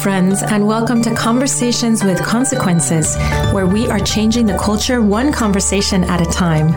friends, and welcome to Conversations with Consequences, where we are changing the culture one conversation at a time.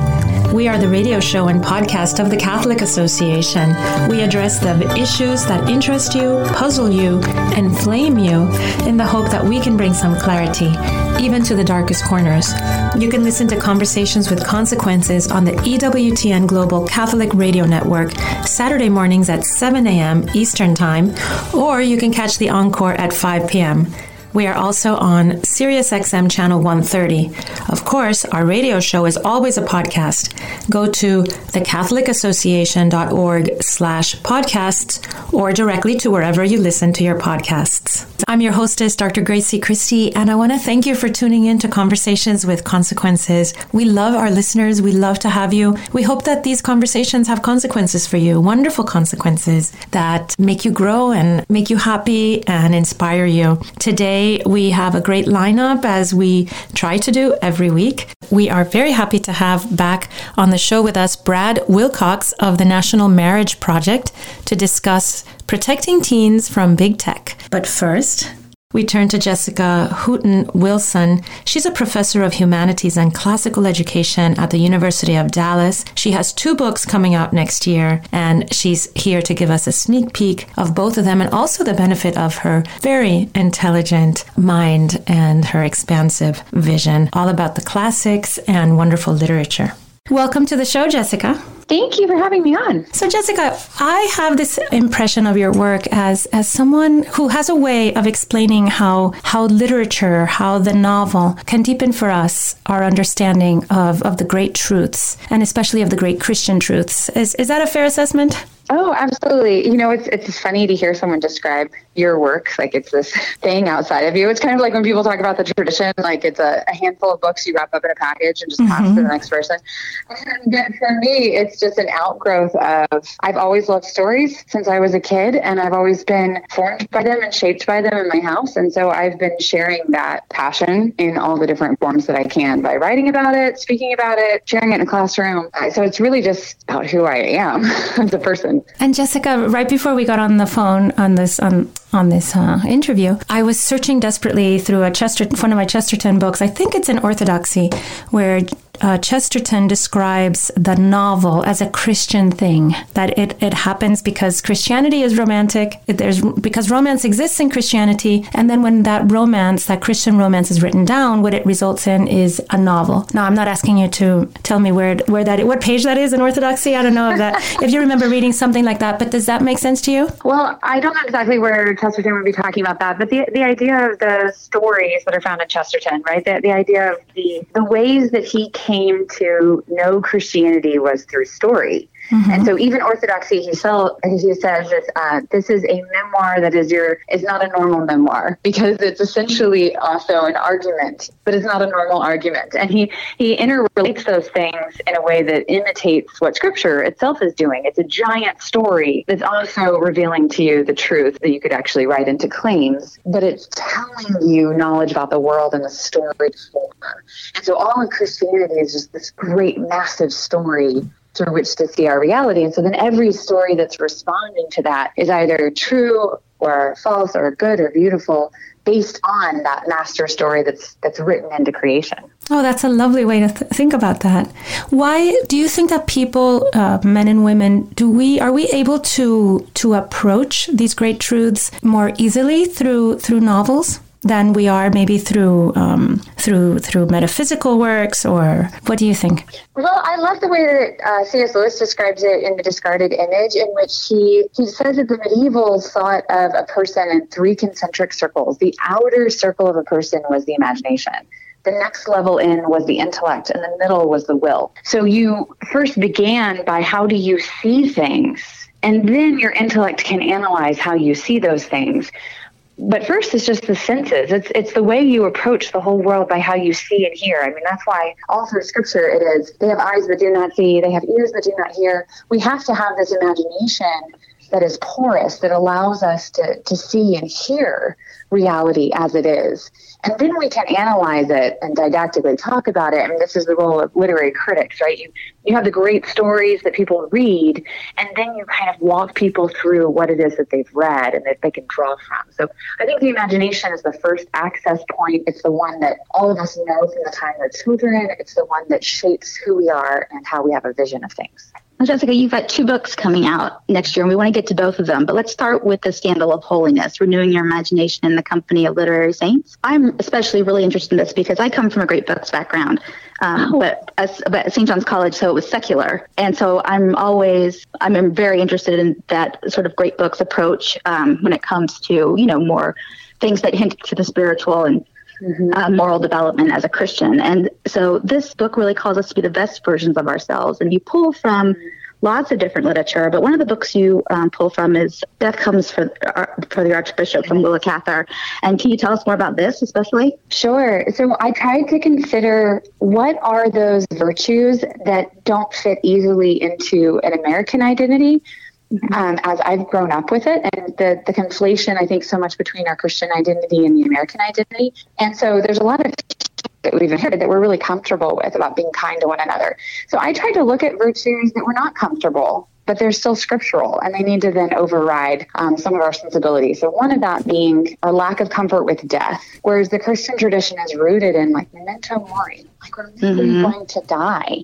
We are the radio show and podcast of the Catholic Association. We address the issues that interest you, puzzle you, inflame you in the hope that we can bring some clarity, even to the darkest corners. You can listen to Conversations with Consequences on the EWTN Global Catholic Radio Network, Saturday mornings at 7 a.m. Eastern Time, or you can catch the encore at 5 p.m. We are also on SiriusXM channel 130. Of course, our radio show is always a podcast. Go to thecatholicassociation.org slash podcasts or directly to wherever you listen to your podcasts. I'm your hostess, Dr. Grazie Christie, and I want to thank you for tuning in to Conversations with Consequences. We love our listeners. We love to have you. We hope that these conversations have consequences for you, wonderful consequences that make you grow and make you happy and inspire you. Today, we have a great lineup as we try to do every week. We are very happy to have back on the show with us Brad Wilcox of the National Marriage Project to discuss protecting teens from big tech. But first, we turn to Jessica Hooten Wilson. She's a professor of humanities and classical education at the University of Dallas. She has two books coming out next year, and she's here to give us a sneak peek of both of them and also the benefit of her very intelligent mind and her expansive vision, all about the classics and wonderful literature. Welcome to the show, Jessica. Thank you for having me on. So, Jessica, I have this impression of your work as as someone who has a way of explaining how how literature, how the novel can deepen for us our understanding of, of the great truths, and especially of the great Christian truths. Is is that a fair assessment? Oh, absolutely. You know, it's it's funny to hear someone describe your work like it's this thing outside of you. It's kind of like when people talk about the tradition, like it's a, a handful of books you wrap up in a package and just mm-hmm. pass to the next person. And for me, it's just an outgrowth of I've always loved stories since I was a kid, and I've always been formed by them and shaped by them in my house. And so I've been sharing that passion in all the different forms that I can by writing about it, speaking about it, sharing it in a classroom. So it's really just about who I am as a person. And Jessica, right before we got on the phone on this on on this uh, interview, I was searching desperately through a Chester, one of my Chesterton books. I think it's an Orthodoxy, where uh, Chesterton describes the novel as a Christian thing. That it, it happens because Christianity is romantic. There's because romance exists in Christianity, and then when that romance, that Christian romance, is written down, what it results in is a novel. Now, I'm not asking you to tell me where where that what page that is in Orthodoxy. I don't know if that if you remember reading something like that. But does that make sense to you? Well, I don't know exactly where Chesterton would be talking about that, but the the idea of the stories that are found in Chesterton, right? The the idea of the the ways that he came to know Christianity was through story. Mm-hmm. And so even Orthodoxy, he, sell, he says this, uh, this is a memoir that is your is not a normal memoir because it's essentially also an argument, but it's not a normal argument. And he he interrelates those things in a way that imitates what Scripture itself is doing. It's a giant story that's also revealing to you the truth that you could actually write into claims, but it's telling you knowledge about the world in a story form. And so all of Christianity is just this great, massive story through which to see our reality. And so then every story that's responding to that is either true or false or good or beautiful based on that master story that's that's written into creation. Oh, that's a lovely way to th- think about that. Why do you think that people, uh, men and women, do we are we able to to approach these great truths more easily through through novels? Than we are maybe through um, through through metaphysical works or what do you think? Well i love the way that uh, cs lewis describes it in the discarded image in which he he says that the medievals thought of a person in three concentric circles the outer circle of a person was the imagination. The next level in was the intellect and the middle was the will. So you first began by how do you see things and then your intellect can analyze how you see those things but first it's just the senses. It's it's the way you approach the whole world by how you see and hear. I mean that's why all through scripture it is they have eyes but do not see they have ears but do not hear. We have to have this imagination that is porous, that allows us to, to see and hear reality as it is. And then we can analyze it and didactically talk about it. Mean, this is the role of literary critics, right? You, you have the great stories that people read, and then you kind of walk people through what it is that they've read and that they can draw from. So I think the imagination is the first access point. It's the one that all of us know from the time we're children. It's the one that shapes who we are and how we have a vision of things. Jessica, you've got two books coming out next year, and we want to get to both of them. But let's start with The Scandal of Holiness Renewing Your Imagination in the Company of Literary Saints. I'm especially really interested in this because I come from a great books background, um, oh. but, as, but at St. John's College, so it was secular. And so I'm always, I'm very interested in that sort of great books approach um, when it comes to, you know, more things that hint to the spiritual and Mm-hmm. Uh, moral development as a Christian. And so this book really calls us to be the best versions of ourselves. And you pull from lots of different literature, but one of the books you um, pull from is Death Comes for, uh, for the Archbishop from Willa Cather. And can you tell us more about this, especially? Sure. So I tried to consider what are those virtues that don't fit easily into an American identity um, as I've grown up with it, and the the conflation I think so much between our Christian identity and the American identity, and so there's a lot of that we've inherited that we're really comfortable with about being kind to one another. So I tried to look at virtues that we're not comfortable but they're still scriptural and they need to then override um, some of our sensibilities. So, one of that being our lack of comfort with death, whereas the Christian tradition is rooted in like memento mori, like we're mm-hmm. going to die.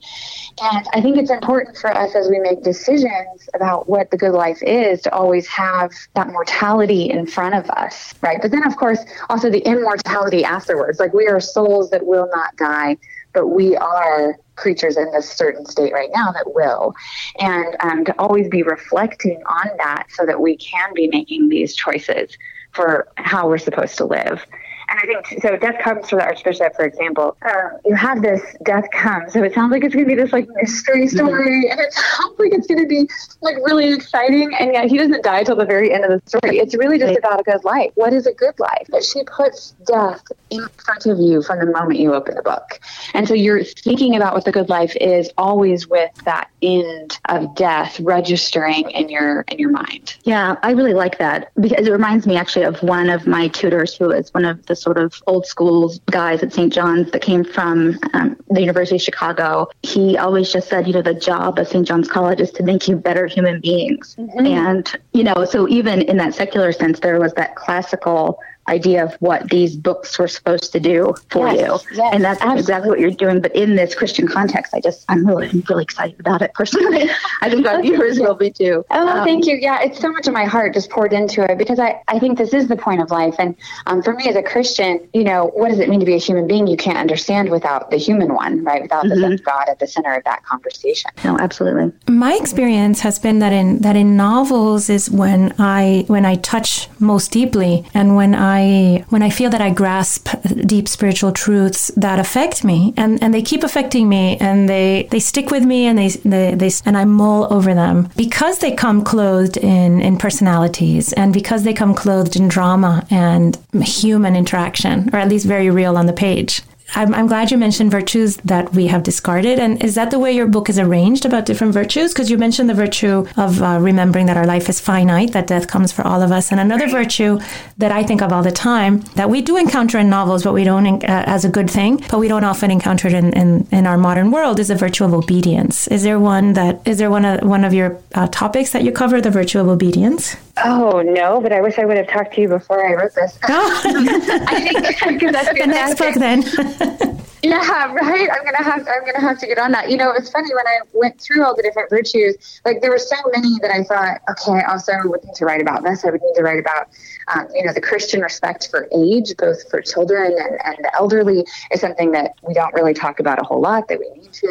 And I think it's important for us as we make decisions about what the good life is to always have that mortality in front of us, right? But then, of course, also the immortality afterwards. Like we are souls that will not die but we are creatures in this certain state right now that will. And um, to always be reflecting on that so that we can be making these choices for how we're supposed to live. And I think so. Death comes for the Archbishop, for example. Uh, you have this death comes, so it sounds like it's going to be this like mystery mm-hmm. story, mm-hmm. and it sounds like it's going to be like really exciting. And yet he doesn't die till the very end of the story. It's really just about a good life. What is a good life? But she puts death in front of you from the moment you open the book, and so you're thinking about what the good life is always with that end of death registering in your in your mind. Yeah, I really like that because it reminds me actually of one of my tutors who is one of the sort of old school guys at St. John's that came from um, the University of Chicago, he always just said, you know, the job of St. John's College is to make you better human beings. Mm-hmm. And, you know, so even in that secular sense, there was that classical idea of what these books were supposed to do for yes, you. Yes, and that's absolutely. exactly what you're doing. But in this Christian context, I just, I'm really, I'm really excited about it personally. I think our viewers will be too. Oh, um, thank you. Yeah, it's so much of my heart just poured into it because I, I think this is the point of life. And um, for me as a Christian, you know, what does it mean to be a human being? You can't understand without the human one, right? Without mm-hmm. the God at the center of that conversation. No, absolutely. My experience has been that in that in novels is when I when I touch most deeply and when I I when I feel that I grasp deep spiritual truths that affect me and, and they keep affecting me and they, they stick with me and they, they, they and I mull over them because they come clothed in, in personalities and because they come clothed in drama and human interaction or at least very real on the page. I'm, I'm, glad you mentioned virtues that we have discarded. And is that the way your book is arranged about different virtues? Because you mentioned the virtue of uh, remembering that our life is finite, that death comes for all of us. And another virtue that I think of all the time that we do encounter in novels, but we don't uh, as a good thing, but we don't often encounter it in, in, in, our modern world is the virtue of obedience. Is there one that, is there one of, one of your uh, topics that you cover, the virtue of obedience? Oh no, but I wish I would have talked to you before I wrote this. Oh. I think that's the next book then. yeah, right. I'm gonna have I'm gonna have to get on that. You know, it's funny when I went through all the different virtues. Like there were so many that I thought, okay, also I would need to write about this. I would need to write about, um, you know, the Christian respect for age, both for children and, and the elderly, is something that we don't really talk about a whole lot. That we need to.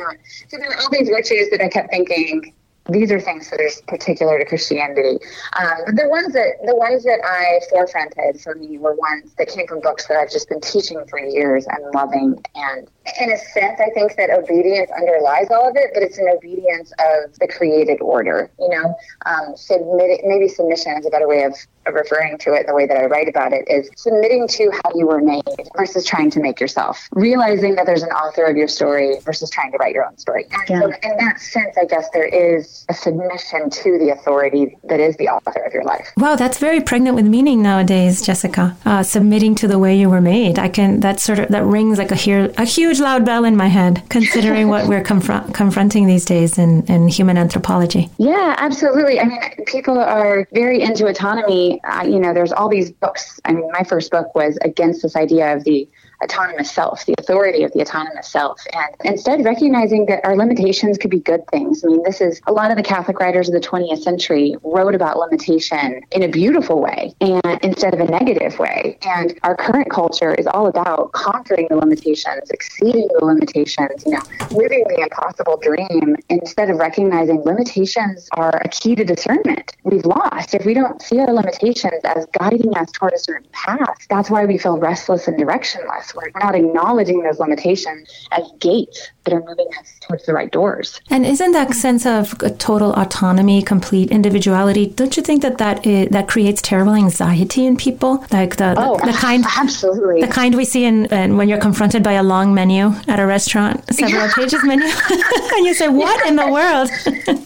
So there were all these virtues that I kept thinking, these are things that are particular to Christianity. Um, the ones that the ones that I forefronted for me were ones that came from books that I've just been teaching for years and loving and in a sense, I think that obedience underlies all of it, but it's an obedience of the created order. You know, um, submit maybe submission is a better way of referring to it. The way that I write about it is submitting to how you were made versus trying to make yourself. Realizing that there's an author of your story versus trying to write your own story. And yeah. so, in that sense, I guess there is a submission to the authority that is the author of your life. Wow, that's very pregnant with meaning nowadays, Jessica. Uh, submitting to the way you were made. I can that sort of that rings like a here a huge loud bell in my head, considering what we're confront, confronting these days in, in human anthropology. Yeah, absolutely. I mean, people are very into autonomy. Uh, you know, there's all these books. I mean, my first book was against this idea of the autonomous self, the authority of the autonomous self, and instead recognizing that our limitations could be good things. I mean, this is a lot of the Catholic writers of the 20th century wrote about limitation in a beautiful way and instead of a negative way. And our current culture is all about conquering the limitations, exceeding the limitations, you know, living the impossible dream instead of recognizing limitations are a key to discernment. We've lost. If we don't see our limitations as guiding us toward a certain path, that's why we feel restless and directionless. We're not acknowledging those limitations as gates that are moving us towards the right doors. And isn't that sense of total autonomy, complete individuality? Don't you think that that, is, that creates terrible anxiety in people? Like the, oh, the, the kind absolutely the kind we see in, in, when you're confronted by a long menu at a restaurant, several yeah. pages menu, and you say, "What in the world?"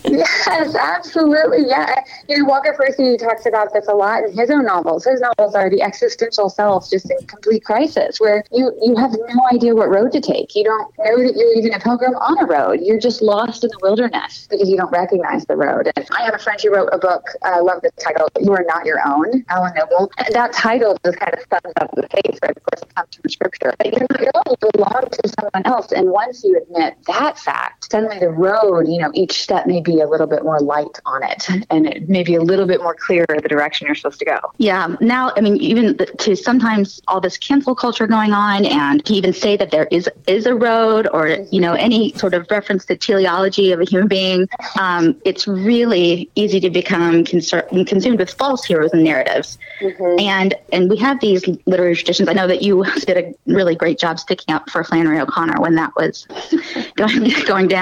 yes, absolutely. Yeah, you know, Walker Percy talks about this a lot in his own novels. His novels are the existential self just in complete crisis, where you you have no idea what road to take. You don't know that you're even a pilgrim on a road. You're just lost in the wilderness because you don't recognize the road. And I have a friend who wrote a book. I love the title. You are not your own, Alan Noble. And that title just kind of sums up the faith, right? Of course, it comes from scripture. But you're not your own. You belong to someone else. And once you admit that fact, suddenly the road, you know, each step may be a little bit more light on it, and it may be a little bit more clear the direction you're supposed to go. Yeah. Now, I mean, even to sometimes all this cancel culture going on, and to even say that there is is a road, or you know, any sort of reference to teleology of a human being, um, it's really easy to become concerned, consumed with false heroes and narratives. Mm-hmm. And and we have these literary traditions. I know that you did a really great job sticking up for Flannery O'Connor when that was going going down.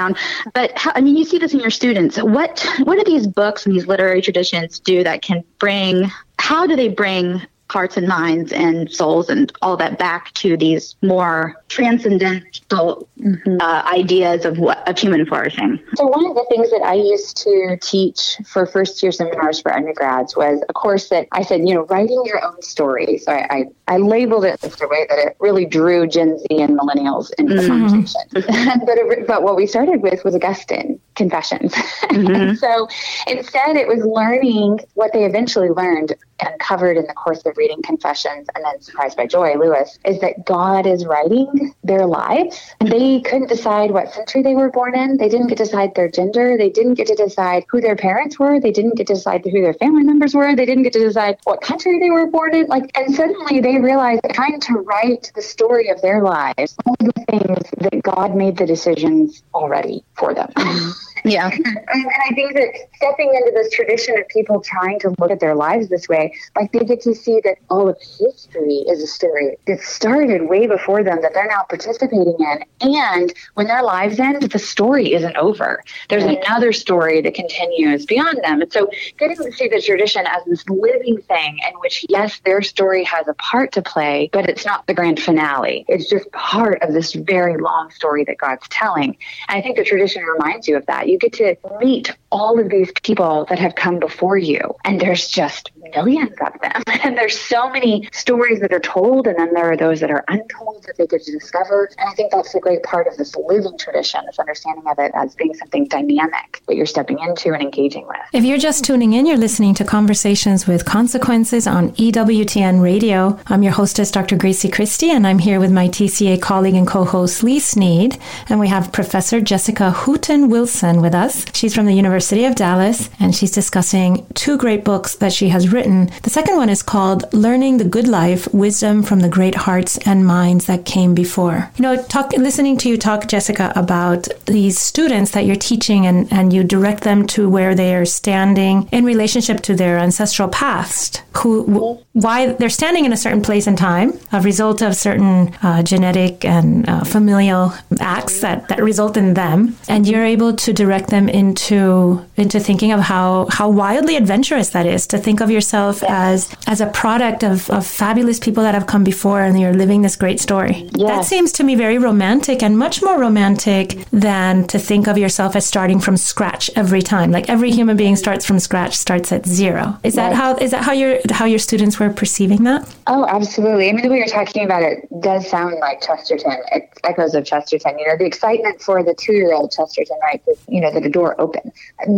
But how, I mean, you see this in your students. What what do these books and these literary traditions do that can bring? How do they bring hearts and minds and souls and all that back to these more transcendental mm-hmm. uh, ideas of what of human flourishing. So one of the things that I used to teach for first year seminars for undergrads was a course that I said, you know, writing your own story. So I, I, I labeled it such a way that it really drew Gen Z and millennials into mm-hmm. the conversation. but it, but what we started with was Augustine Confessions. Mm-hmm. so instead, it was learning what they eventually learned and covered in the course of reading Confessions and then Surprised by Joy, Lewis, is that God is writing their lives. And they couldn't decide what century they were born in. They didn't get to decide their gender. They didn't get to decide who their parents were. They didn't get to decide who their family members were. They didn't get to decide what country they were born in. Like, and suddenly they realized trying to write the story of their lives, all the things that God made the decisions already for them. Yeah. and, I think that stepping into this tradition of people trying to look at their lives this way, like they get to see that all of history is a story that started way before them that they're now participating in. And when their lives end, the story isn't over. There's another story that continues beyond them. And so getting to see the tradition as this living thing in which, yes, their story has a part to play, but it's not the grand finale. It's just part of this very long story that God's telling. And I think the tradition reminds you of that you get to meet all of these people that have come before you, and there's just millions of them. And there's so many stories that are told, and then there are those that are untold that they get to discover. And I think that's a great part of this living tradition, this understanding of it as being something dynamic that you're stepping into and engaging with. If you're just tuning in, you're listening to Conversations with Consequences on EWTN Radio. I'm your hostess, Dr. Grazie Christie, and I'm here with my TCA colleague and co host, Lee Sneed. And we have Professor Jessica Hooten Wilson with us. She's from the University of Dallas, and she's discussing two great books that she has written. The second one is called Learning the Good Life Wisdom from the Great Hearts and Minds That Came Before. You know, talk, listening to you talk, Jessica, about these students that you're teaching and, and you direct them to where they are standing in relationship to their ancestral past, who, why they're standing in a certain place and time, a result of certain uh, genetic and uh, familial acts that, that result in them. And you're able to direct them into into thinking of how how wildly adventurous that is to think of yourself as as a product of, of fabulous people that have come before and you're living this great story. Yes. That seems to me very romantic and much more romantic than to think of yourself as starting from scratch every time. Like every human being starts from scratch, starts at zero. Is that Right. how is that how your how your students were perceiving that? Oh, absolutely. I mean, the way you're talking about it does sound like Chesterton. It's echoes of Chesterton. You know, the excitement for the two-year-old Chesterton, right? You know, that a door open.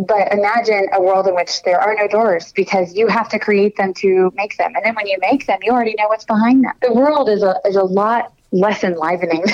But imagine a world in which there are no doors because you have to create them to make them, and then when you make them, you already know what's behind them. The world is a is a lot less enlivening.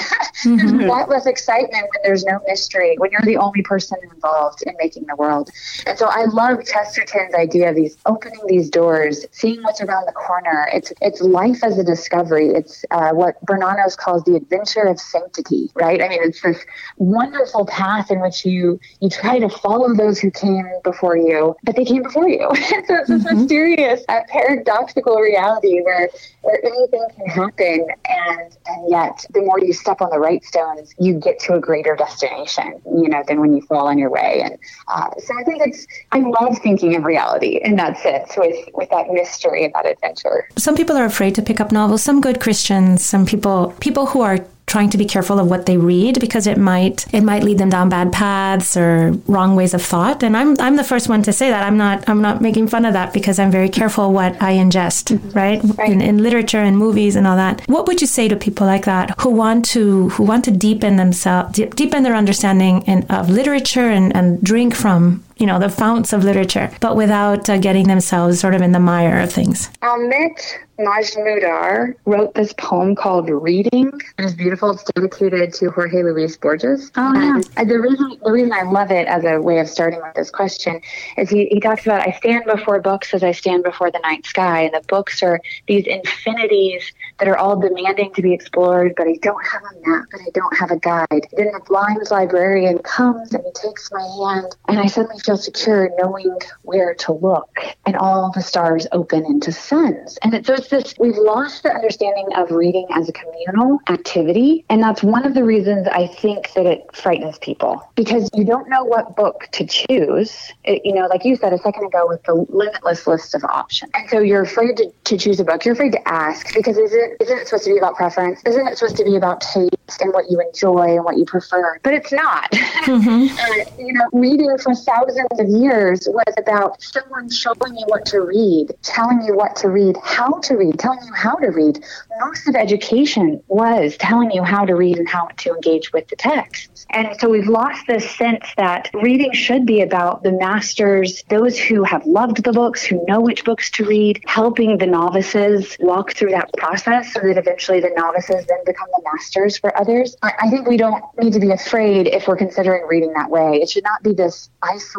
There's a lot less excitement when there's no mystery, when you're the only person involved in making the world. And so I love Chesterton's idea of these opening these doors, seeing what's around the corner. It's it's life as a discovery. It's uh, what Bernanos calls the adventure of sanctity, right? I mean, it's this wonderful path in which you you try to follow those who came before you, but they came before you. so it's this mysterious, uh, paradoxical reality where where anything can happen, and and yet the more you step on the right stones, you get to a greater destination. You know, than when you fall on your way. And uh, so I think it's I love thinking of reality in that sense with with that mystery and that adventure. some people are afraid to pick up novels some good christians some people people who are trying to be careful of what they read because it might it might lead them down bad paths or wrong ways of thought. And i'm i'm the first one to say that. I'm not i'm not making fun of that because i'm very careful what i ingest right, In, in literature and movies and all that. What would you say to people like that who want to who want to deepen themselves deepen their understanding in, of literature and, and drink from you know the founts of literature but without uh, getting themselves sort of in the mire of things Amit Majmudar wrote this poem called "Reading." It's beautiful. It's dedicated to Jorge Luis Borges. Oh, yeah. And the reason the reason I love it as a way of starting with this question is he, he talks about I stand before books as I stand before the night sky, and the books are these infinities that are all demanding to be explored, but I don't have a map and I don't have a guide. Then the blind librarian comes and he takes my hand, and I suddenly feel secure knowing where to look, and all the stars open into suns. And it, so it's this we've lost the understanding of reading as a communal activity, and that's one of the reasons I think that it frightens people because you don't know what book to choose. It, you know, like you said a second ago with the limitless list of options, and so you're afraid to, to choose a book. You're afraid to ask because is it isn't it supposed to be about preference? Isn't it supposed to be about taste and what you enjoy and what you prefer? But it's not. Uh, you know, reading for thousands of years was about someone showing you what to read, telling you what to read, how to read, telling you how to read. Most of education was telling you how to read and how to engage with the text. And so we've lost this sense that reading should be about the masters, those who have loved the books, who know which books to read, helping the novices walk through that process so that eventually the novices then become the masters for others. I think we don't need to be afraid if we're considering reading that way. It should not be this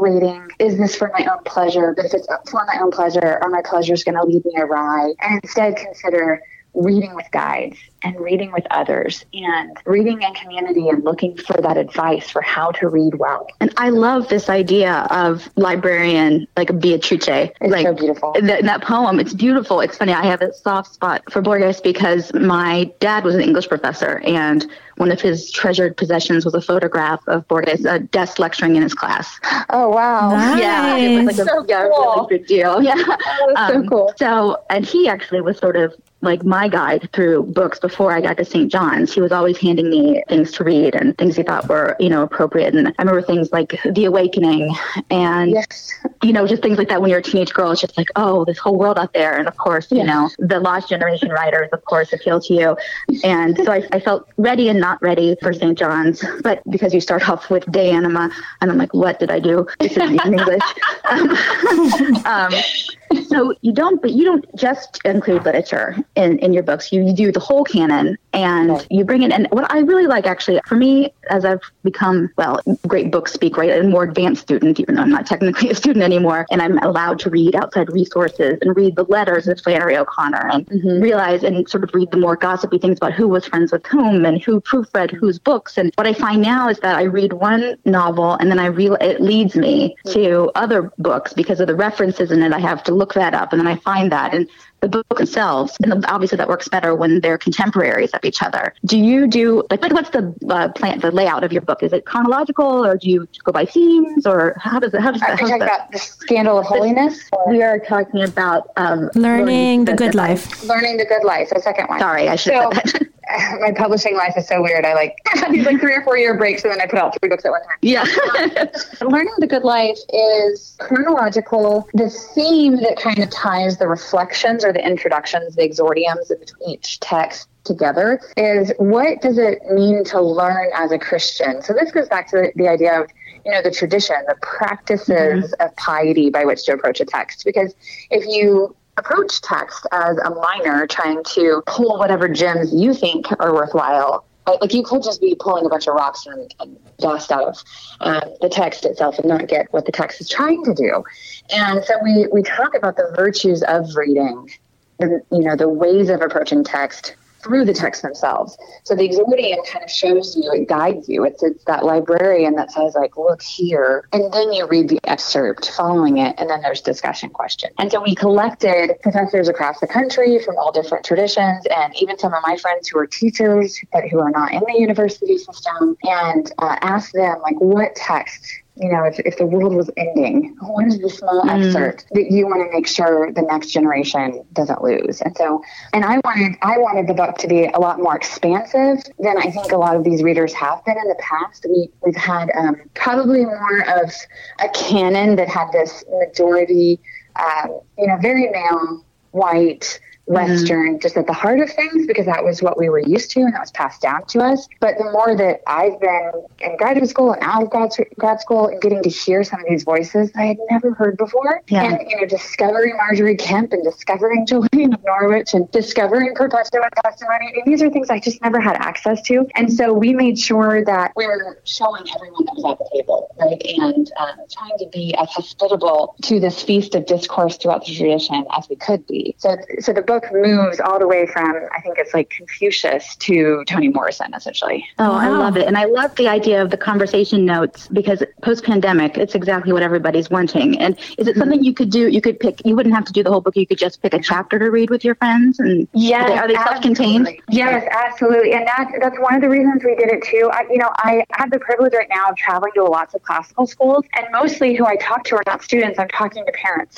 isolating, is this for my own pleasure? But if it's for my own pleasure, are my pleasures going to lead me awry? And instead consider reading with guides and reading with others and reading in community and looking for that advice for how to read well. And I love this idea of librarian, like Beatrice. It's like so beautiful. that, that poem, it's beautiful. It's funny. I have a soft spot for Borges because my dad was an English professor, and one of his treasured possessions was a photograph of Borges, a desk lecturing in his class. Oh, wow. Nice. Yeah, it was like a So yeah, cool. really big deal. Yeah. Oh, that's so um, cool. So, and he actually was sort of like my guide through books before I got to St. John's. He was always handing me things to read and things he thought were, you know, appropriate. And I remember things like The Awakening and, Yes. you know, just things like that when you're a teenage girl. It's just like, oh, this whole world out there. And of course, you know, the Lost Generation writers, of course, appeal to you. And so I, I felt ready and not ready for St. John's. But because you start off with De Anima, and I'm like, what did I do? This is in English. um, so you don't, but you don't just include literature in, in your books. You, you do the whole canon and you bring in. And what i really like actually for me as i've become well great book speak right? A more advanced student even though i'm not technically a student anymore and i'm allowed to read outside resources and read the letters of flannery o'connor and mm-hmm. realize and sort of read the more gossipy things about who was friends with whom and who proofread whose books. And what i find now is that i read one novel and then i real it leads me to other books because of the references in it. I have to look that up and then i find that. And the book themselves. And obviously, that works better when they're contemporaries of each other. Do you do like what's the uh, plan, the layout of your book? Is it chronological, or do you go by themes, or how does it? How does that? Are you talking about the scandal of holiness? We are talking about um, learning, learning the, the good life. life. Learning the good life. The second one. Sorry, I should. So, my publishing life is so weird. I like these like three or four year breaks, and then I put out three books at one time. Yeah. Learning the Good Life is chronological. The theme that kind of ties the reflections or the introductions, the exordiums of each text together is what does it mean to learn as a Christian? So this goes back to the, the idea of you know the tradition the practices mm-hmm. of piety by which to approach a text because if you approach text as a miner trying to pull whatever gems you think are worthwhile. Like you could just be pulling a bunch of rocks and, and dust out of um, the text itself and not get what the text is trying to do. And so we, we talk about the virtues of reading, the, you know, the ways of approaching text through the text themselves. So the exordium kind of shows you, it guides you. It's, it's that librarian that says, like, look here. And then you read the excerpt following it, and then there's discussion question. And so we collected professors across the country from all different traditions, and even some of my friends who are teachers but who are not in the university system, and uh, asked them, like, what text you know, if, if the world was ending, what is the small mm. excerpt that you want to make sure the next generation doesn't lose? And so, and I wanted, I wanted the book to be a lot more expansive than I think a lot of these readers have been in the past. We, we've had um, probably more of a canon that had this majority, um, you know, very male, white, Western mm-hmm. just at the heart of things because that was what we were used to and that was passed down to us. But the more that I've been in graduate school and out of grad, grad school and getting to hear some of these voices I had never heard before, yeah. and you know, discovering Margery Kempe and discovering Julian of Norwich and discovering Perpetua testimony, and these are things I just never had access to. And so we made sure that we were showing everyone that was at the table, right, and um, trying to be as hospitable to this feast of discourse throughout the tradition as we could be. So, so the book book moves all the way from I think it's like Confucius to Toni Morrison essentially. Oh, wow. I love it. And I love the idea of the conversation notes because post pandemic it's exactly what everybody's wanting. And is it something you could do you could pick you wouldn't have to do the whole book, you could just pick a chapter to read with your friends and yeah, are they, they self-contained? Yes, absolutely. And that that's one of the reasons we did it too. I, you know, I have the privilege right now of traveling to lots of classical schools and mostly who I talk to are not students, I'm talking to parents.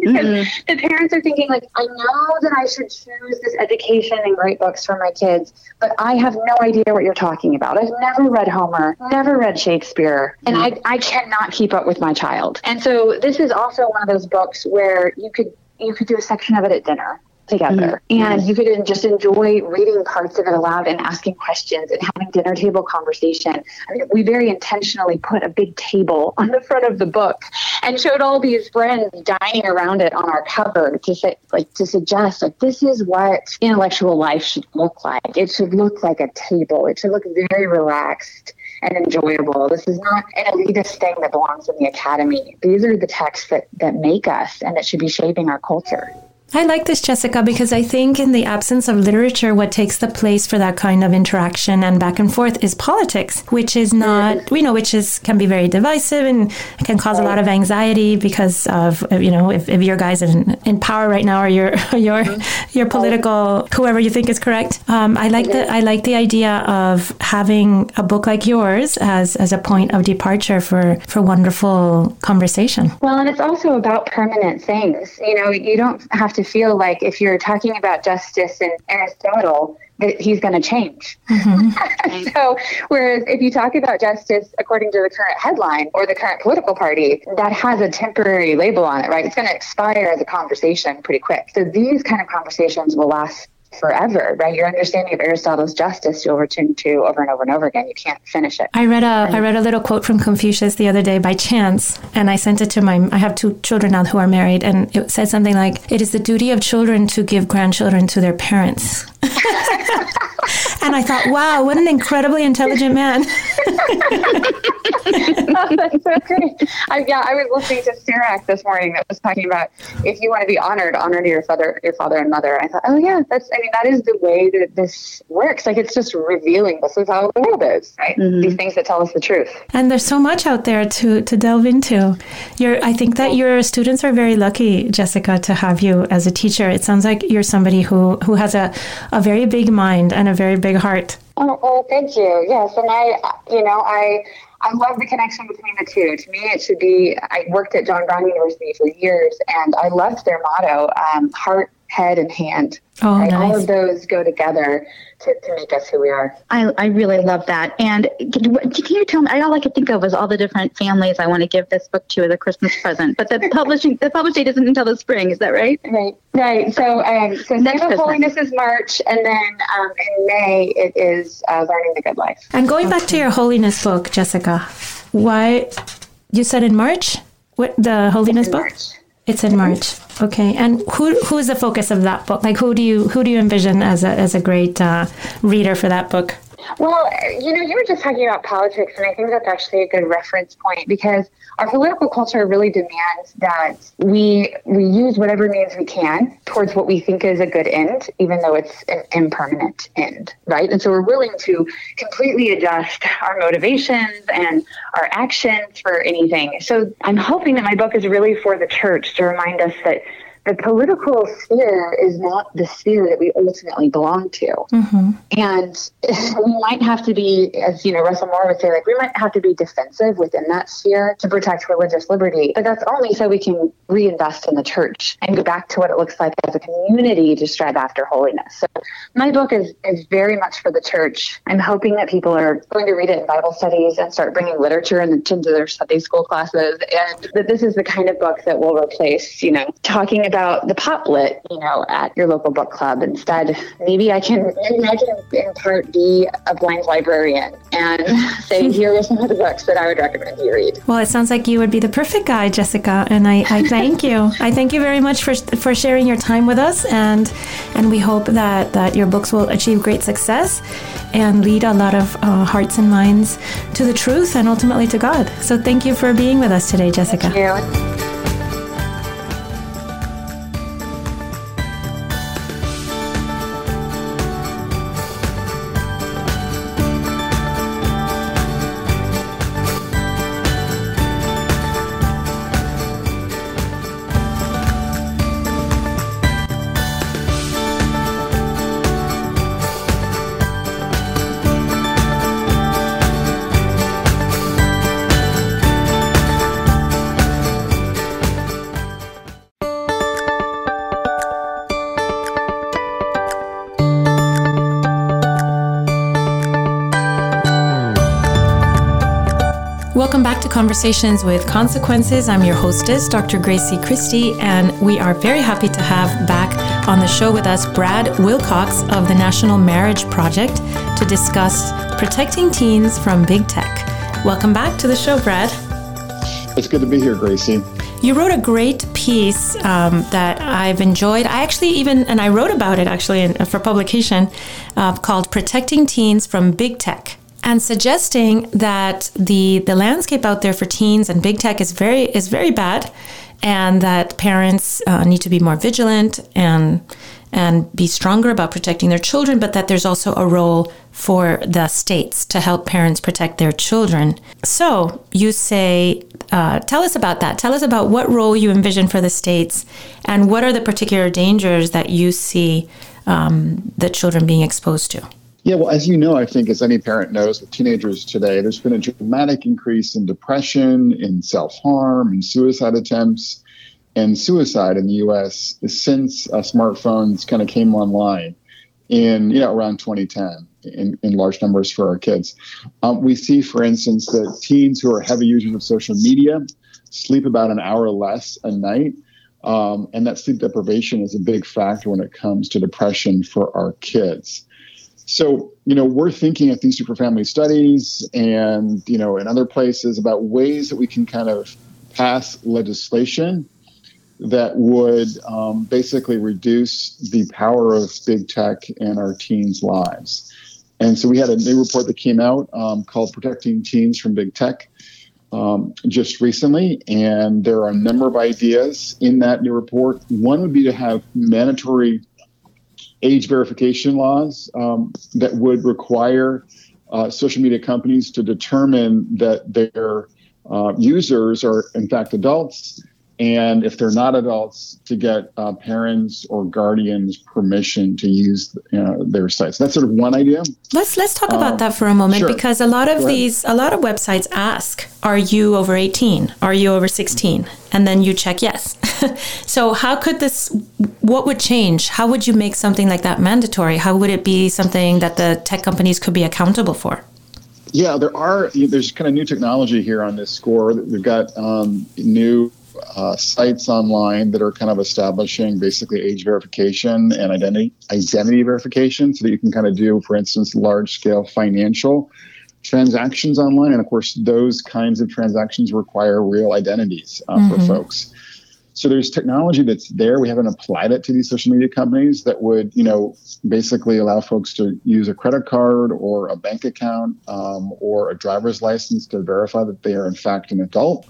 because mm-hmm. the parents are thinking like I know that I should choose this education and great books for my kids, but I have no idea what you're talking about. I've never read Homer, never read Shakespeare, and I, I cannot keep up with my child. And so this is also one of those books where you could you could do a section of it at dinner together. Mm-hmm. And you could just enjoy reading parts of it aloud and asking questions and having dinner table conversation. I mean, we very intentionally put a big table on the front of the book and showed all these friends dining around it on our cover to say, like, to suggest, like, this is what intellectual life should look like. It should look like a table. It should look very relaxed and enjoyable. This is not an elitist thing that belongs in the academy. These are the texts that, that make us and that should be shaping our culture. I like this, Jessica, because I think in the absence of literature, what takes the place for that kind of interaction and back and forth is politics, which is not, we know, which is can be very divisive and can cause a lot of anxiety because of, you know, if, if your guys in, in power right now or your your your political whoever you think is correct. Um, I like the I like the idea of having a book like yours as as a point of departure for for wonderful conversation. Well, and it's also about permanent things. You know, you don't have to to feel like if you're talking about justice and Aristotle, that he's going to change. Mm-hmm. so, whereas if you talk about justice according to the current headline or the current political party, that has a temporary label on it, right? It's going to expire as a conversation pretty quick. So, these kind of conversations will last forever, right? Your understanding of Aristotle's justice you'll return to over and over and over again. You can't finish it. I read a I read a little quote from Confucius the other day by chance, and I sent it to my. I have two children now who are married, and it said something like, "It is the duty of children to give grandchildren to their parents." and I thought, wow, what an incredibly intelligent man. oh, that's so great. I, yeah, I was listening to Sirach this morning that was talking about if you want to be honored, honor your father, your father and mother. I thought, oh yeah, that's. I mean, that is the way that this works. Like it's just revealing this is how the world is, right? Mm-hmm. These things that tell us the truth. And there's so much out there to to delve into. You're, I think that your students are very lucky, Jessica, to have you as a teacher. It sounds like you're somebody who who has a a very big mind and a very big heart. Oh, oh, thank you. Yes, and I, you know, I I love the connection between the two. To me, it should be. I worked at John Brown University for years, and I loved their motto: um, heart, head, and hand. Oh, right? nice. All of those go together to, to make us who we are. I, I really love that. And can, can you tell me? All I could think of was all the different families I want to give this book to as a Christmas present. But the publishing the publish date isn't until the spring. Is that right? Right. Right. So um, so next of Holiness is March, and then um, in May it is uh, Learning the Good Life. And going okay. back to your Holiness book, Jessica, why you said in March? What the Holiness book? March. It's in March. Okay, and who who is the focus of that book? Like, who do you who do you envision as a as a great uh, reader for that book? Well, you know, you were just talking about politics, and I think that's actually a good reference point because our political culture really demands that we we use whatever means we can towards what we think is a good end, even though it's an impermanent end, right? And so we're willing to completely adjust our motivations and our actions for anything. So I'm hoping that my book is really for the church to remind us that the political sphere is not the sphere that we ultimately belong to. Mm-hmm. And we might have to be, as you know, Russell Moore would say, like we might have to be defensive within that sphere to protect religious liberty. But that's only so we can reinvest in the church and go back to what it looks like as a community to strive after holiness. So my book is, is very much for the church. I'm hoping that people are going to read it in Bible studies and start bringing literature into their Sunday school classes. And that this is the kind of book that will replace, you know, talking about the pop lit, you know, at your local book club. Instead, maybe I can maybe I can in part be a blind librarian and say, here are some of the books that I would recommend you read. Well, it sounds like you would be the perfect guy, Jessica, and I, I thank you. I thank you very much for for sharing your time with us, and and we hope that that your books will achieve great success and lead a lot of uh, hearts and minds to the truth and ultimately to God. So thank you for being with us today, Jessica. Welcome back to Conversations with Consequences. I'm your hostess, Dr. Grazie Christie, and we are very happy to have back on the show with us Brad Wilcox of the National Marriage Project to discuss protecting teens from big tech. Welcome back to the show, Brad. It's good to be here, Gracie. You wrote a great piece um, that I've enjoyed. I actually even, and I wrote about it actually in, for publication, uh, called Protecting Teens from Big Tech and suggesting that the the landscape out there for teens and big tech is very is very bad, and that parents uh, need to be more vigilant and and be stronger about protecting their children, but that there's also a role for the states to help parents protect their children. So you say, uh, tell us about that. Tell us about what role you envision for the states, and what are the particular dangers that you see um, the children being exposed to. Yeah, well, as you know, I think as any parent knows with teenagers today, there's been a dramatic increase in depression, in self harm, in suicide attempts, and suicide in the U.S. since uh, smartphones kind of came online in you know around 2010 in, in large numbers for our kids. Um, we see, for instance, that teens who are heavy users of social media sleep about an hour less a night. Um, and that sleep deprivation is a big factor when it comes to depression for our kids. So, you know, we're thinking at these Institute for Family Studies and, you know, in other places about ways that we can kind of pass legislation that would um, basically reduce the power of big tech in our teens' lives. And so we had a new report that came out um, called Protecting Teens from Big Tech um, just recently. And there are a number of ideas in that new report. One would be to have mandatory age verification laws um, that would require uh, social media companies to determine that their uh, users are, in fact, adults and if they're not adults, to get uh, parents or guardians permission to use you know, their sites. That's sort of one idea. Let's let's talk um, about that for a moment sure. because a lot of these a lot of websites ask, "Are you over 18? Are you over 16?" And then you check yes. so how could this? What would change? How would you make something like that mandatory? How would it be something that the tech companies could be accountable for? Yeah, there are. There's kind of new technology here on this score. We've got um, new uh, sites online that are kind of establishing basically age verification and identity identity verification, so that you can kind of do, for instance, large scale financial transactions online. And of course, those kinds of transactions require real identities uh, mm-hmm. for folks. So there's technology that's there. We haven't applied it to these social media companies that would, you know, basically allow folks to use a credit card or a bank account um, or a driver's license to verify that they are in fact an adult.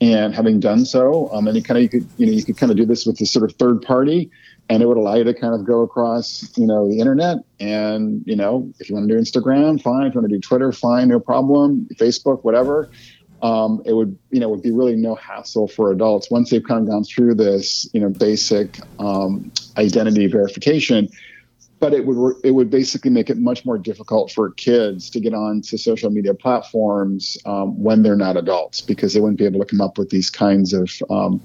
And having done so, um, and you kind of you could you know you could kind of do this with this sort of third party, and it would allow you to kind of go across you know the internet. And you know if you want to do Instagram, fine. If you want to do Twitter, fine, no problem. Facebook, whatever. Um, it would you know would be really no hassle for adults once they've kind of gone through this you know basic um, identity verification but it would it would basically make it much more difficult for kids to get onto social media platforms um, when they're not adults because they wouldn't be able to come up with these kinds of um,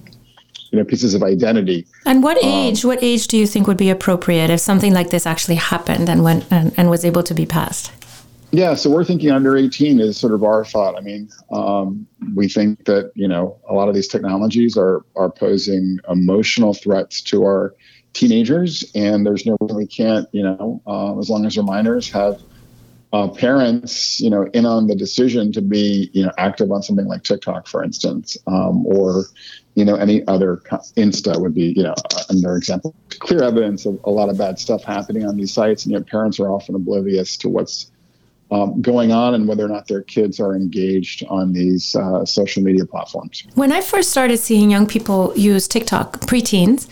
you know pieces of identity. And what um, age? Um, what age do you think would be appropriate if something like this actually happened and went and, and was able to be passed? Yeah, so we're thinking under 18 is sort of our thought. I mean, um, we think that you know a lot of these technologies are are posing emotional threats to our teenagers, and there's no we can't, you know, uh, as long as they're minors, have uh, parents, you know, in on the decision to be, you know, active on something like TikTok, for instance, um, or, you know, any other Insta would be, you know, another example. Clear evidence of a lot of bad stuff happening on these sites, and yet parents are often oblivious to what's um, going on and whether or not their kids are engaged on these uh, social media platforms. When I first started seeing young people use TikTok, preteens,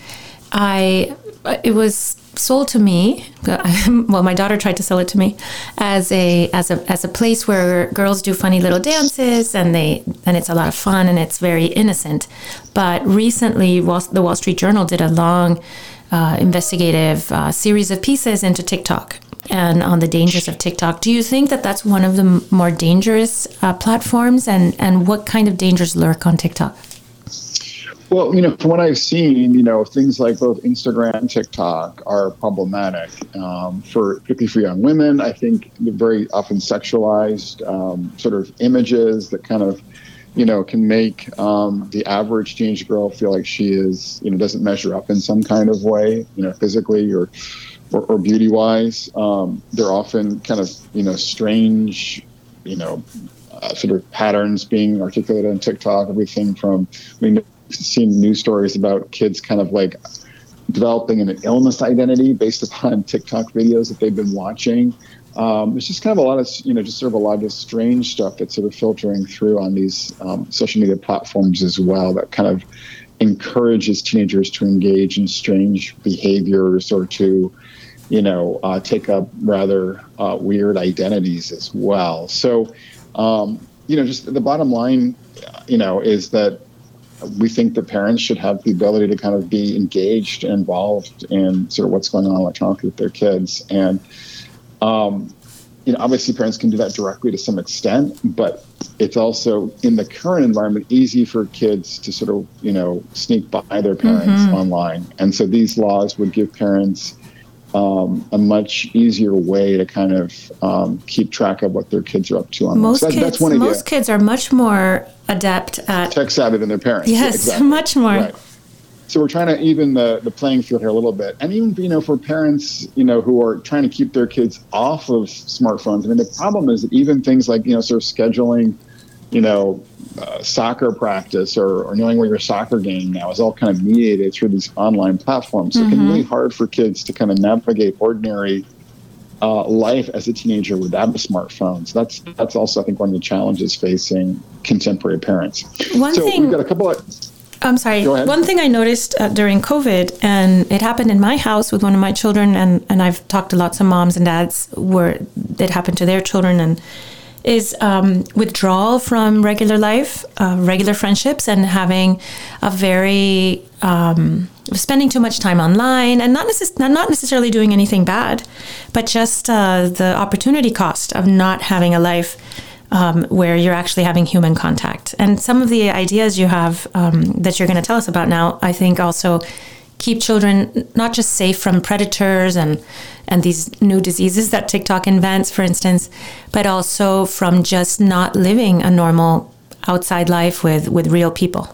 I it was sold to me. Well, my daughter tried to sell it to me as a as a as a place where girls do funny little dances and they and it's a lot of fun and it's very innocent. But recently, the Wall Street Journal did a long uh, investigative uh, series of pieces into TikTok and on the dangers of TikTok. Do you think that that's one of the more dangerous uh, platforms, and and what kind of dangers lurk on TikTok? Well, you know, from what I've seen, you know, things like both Instagram and TikTok are problematic um, for particularly for young women. I think very often sexualized um, sort of images that kind of, you know, can make um, the average teenage girl feel like she is, you know, doesn't measure up in some kind of way, you know, physically or or, or beauty wise. Um, they're often kind of, you know, strange, you know, uh, sort of patterns being articulated on TikTok. Everything from, I mean seen news stories about kids kind of like developing an illness identity based upon TikTok videos that they've been watching. Um, there's just kind of a lot of, you know, just sort of a lot of strange stuff that's sort of filtering through on these um, social media platforms as well that kind of encourages teenagers to engage in strange behaviors or to, you know, uh, take up rather uh, weird identities as well. So, um, you know, just the bottom line, you know, is that we think that parents should have the ability to kind of be engaged and involved in sort of what's going on electronically with their kids. And, um, you know, obviously parents can do that directly to some extent, but it's also in the current environment easy for kids to sort of, you know, sneak by their parents mm-hmm. online. And so these laws would give parents um, a much easier way to kind of um, keep track of what their kids are up to on most so that, kids. most kids are much more adept at tech savvy than their parents. Yes, exactly. much more. Right. So we're trying to even the, the playing field here a little bit, and even you know for parents you know who are trying to keep their kids off of smartphones. I mean the problem is that even things like you know sort of scheduling you know, uh, soccer practice or, or knowing where your soccer game now is all kind of mediated through these online platforms. So mm-hmm. it can be really hard for kids to kind of navigate ordinary uh, life as a teenager without a smartphone. So that's that's also I think one of the challenges facing contemporary parents. One so thing we've got a couple of I'm sorry. One thing I noticed uh, during COVID, and it happened in my house with one of my children, and, and I've talked to lots of moms and dads where it happened to their children, and is um, withdrawal from regular life, uh, regular friendships, and having a very um, spending too much time online, and not necess- not necessarily doing anything bad, but just uh, the opportunity cost of not having a life. Um, where you're actually having human contact. And some of the ideas you have um, that you're going to tell us about now, I think also keep children not just safe from predators and and these new diseases that TikTok invents, for instance, but also from just not living a normal outside life with with real people.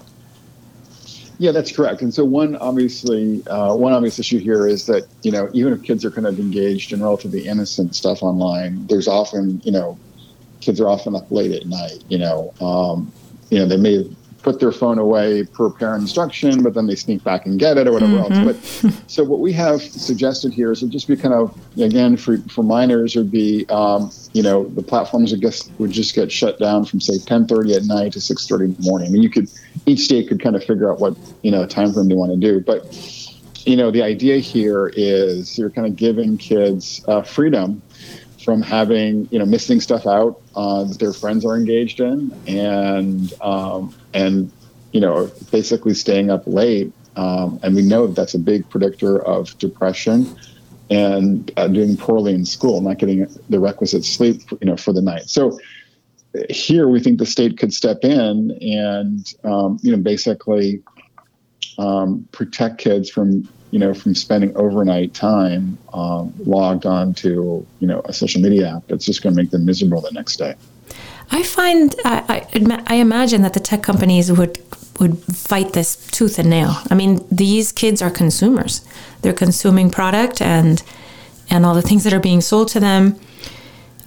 Yeah, that's correct. And so one obviously uh, one obvious issue here is that you know even if kids are kind of engaged in relatively innocent stuff online, there's often you know kids are often up late at night. You know, um, you know they may put their phone away per parent instruction, but then they sneak back and get it or whatever mm-hmm. else. But so what we have suggested here is it just be kind of again for for minors would be um, you know the platforms would just would just get shut down from say 10:30 at night to 6:30 in the morning. I mean, you could each state could kind of figure out what you know time frame they want to do, but you know the idea here is you're kind of giving kids uh, freedom from having you know missing stuff out uh, that their friends are engaged in, and um, and you know basically staying up late. Um, and we know that that's a big predictor of depression and uh, doing poorly in school, not getting the requisite sleep, you know, for the night. So here we think the state could step in and um, you know basically um, protect kids from you know, from spending overnight time um, logged on to, you know, a social media app that's just going to make them miserable the next day. I find I, I, I imagine that the tech companies would would fight this tooth and nail. I mean, these kids are consumers; they're consuming product and and all the things that are being sold to them.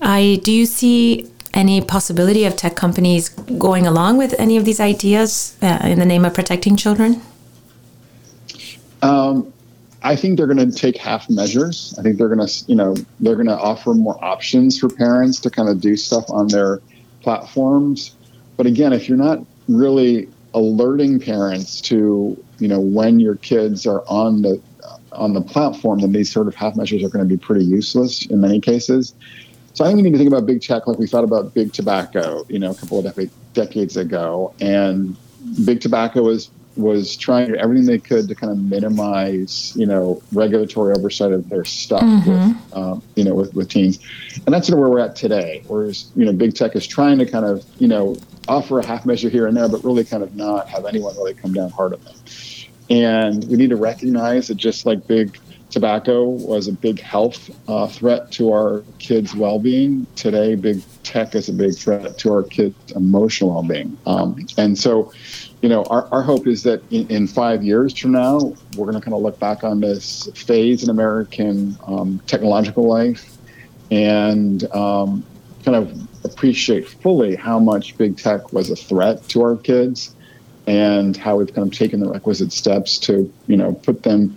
I do you see any possibility of tech companies going along with any of these ideas uh, in the name of protecting children? Um, I think they're going to take half measures. I think they're going to, you know, they're going to offer more options for parents to kind of do stuff on their platforms. But again, if you're not really alerting parents to, you know, when your kids are on the on the platform, then these sort of half measures are going to be pretty useless in many cases. So I think we need to think about big tech like we thought about big tobacco, you know, a couple of decades ago. And big tobacco was was trying everything they could to kind of minimize, you know, regulatory oversight of their stuff mm-hmm. with, um, you know, with, with teens. And that's sort of where we're at today. Whereas, you know, big tech is trying to kind of, you know, offer a half measure here and there, but really kind of not have anyone really come down hard on them. And we need to recognize that just like big tobacco was a big health uh, threat to our kids' well-being. Today, big tech is a big threat to our kids' emotional well-being. Um, and so, you know, our, our hope is that in, in five years from now, we're going to kind of look back on this phase in American um, technological life and um, kind of appreciate fully how much big tech was a threat to our kids and how we've kind of taken the requisite steps to, you know, put them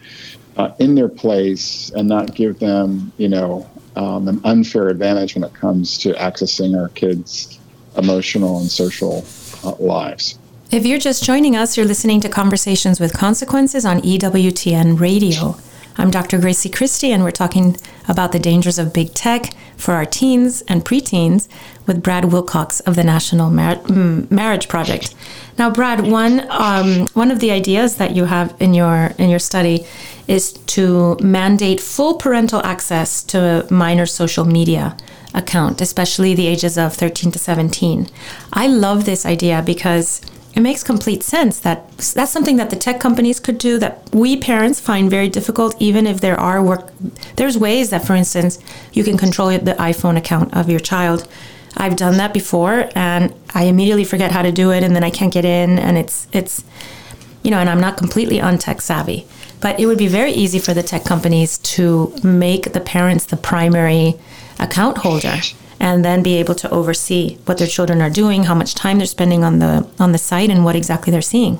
uh, in their place and not give them, you know, um, an unfair advantage when it comes to accessing our kids' emotional and social uh, lives. If you're just joining us, you're listening to Conversations with Consequences on EWTN Radio. I'm Dr. Grazie Christie, and we're talking about the dangers of big tech for our teens and preteens with Brad Wilcox of the National Mar- mm, Marriage Project. Now, Brad, one um, one of the ideas that you have in your in your study is to mandate full parental access to a minor social media account, especially the ages of 13 to 17. I love this idea because it makes complete sense that that's something that the tech companies could do that we parents find very difficult even if there are work there's ways that for instance you can control the iphone account of your child. I've done that before and i immediately forget how to do it and then i can't get in and it's it's you know and i'm not completely untech savvy. But it would be very easy for the tech companies to make the parents the primary account holder and then be able to oversee what their children are doing, how much time they're spending on the on the site, and what exactly they're seeing.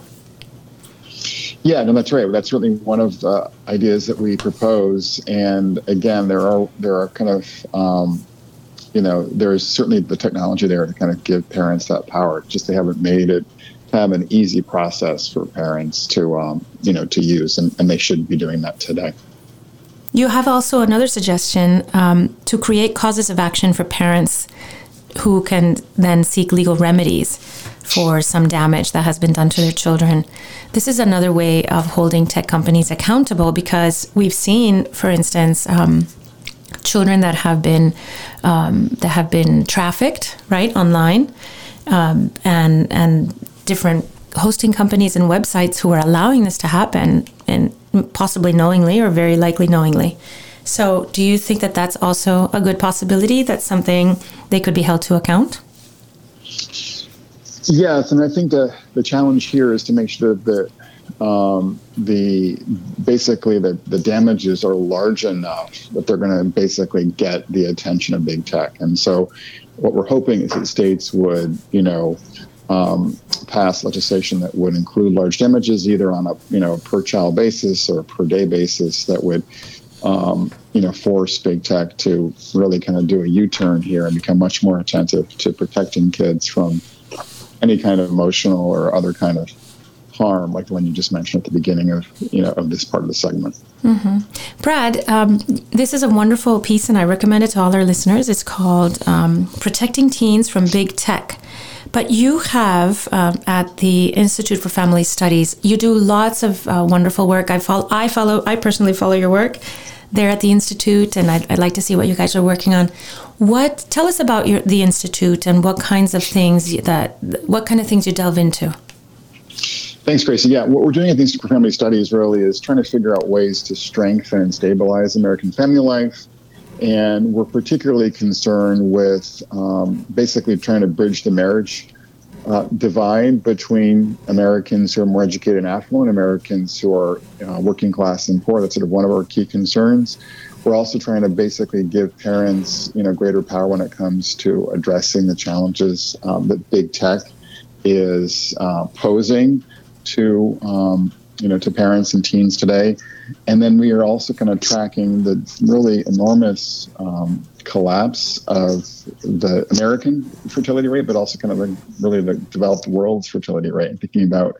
Yeah, no, that's right. That's really one of the ideas that we propose. And again, there are there are kind of um, you know there's certainly the technology there to kind of give parents that power. Just they haven't made it have an easy process for parents to um, you know to use, and, and they should be doing that today. You have also another suggestion um, to create causes of action for parents who can then seek legal remedies for some damage that has been done to their children. This is another way of holding tech companies accountable because we've seen, for instance, um, children that have been um, that have been trafficked right online, um, and and different hosting companies and websites who are allowing this to happen, and possibly knowingly or very likely knowingly. So, do you think that that's also a good possibility? That's something they could be held to account? Yes, and I think the, the challenge here is to make sure that um, the basically the, the damages are large enough that they're going to basically get the attention of big tech. And so, what we're hoping is that states would, you know, um, pass legislation that would include large damages, either on a you know per child basis or per day basis, that would um, you know force big tech to really kind of do a U-turn here and become much more attentive to protecting kids from any kind of emotional or other kind of harm, like the one you just mentioned at the beginning of you know of this part of the segment. Mm-hmm. Brad, um, this is a wonderful piece, and I recommend it to all our listeners. It's called um, "Protecting Teens from Big Tech." But you have um, at the Institute for Family Studies, you do lots of uh, wonderful work. I follow, I follow, I personally follow your work there at the institute, and I'd, I'd, like to see what you guys are working on. What tell us about your, the institute and what kinds of things that what kind of things you delve into? Thanks, Grazie. Yeah, what we're doing at the Institute for Family Studies really is trying to figure out ways to strengthen and stabilize American family life and we're particularly concerned with um, basically trying to bridge the marriage uh, divide between Americans who are more educated and affluent, Americans who are uh, working class and poor. That's sort of one of our key concerns. We're also trying to basically give parents, you know, greater power when it comes to addressing the challenges um, that big tech is uh, posing to um, you know to parents and teens today and then we are also kind of tracking the really enormous um, collapse of the american fertility rate but also kind of the, really the developed world's fertility rate. And thinking about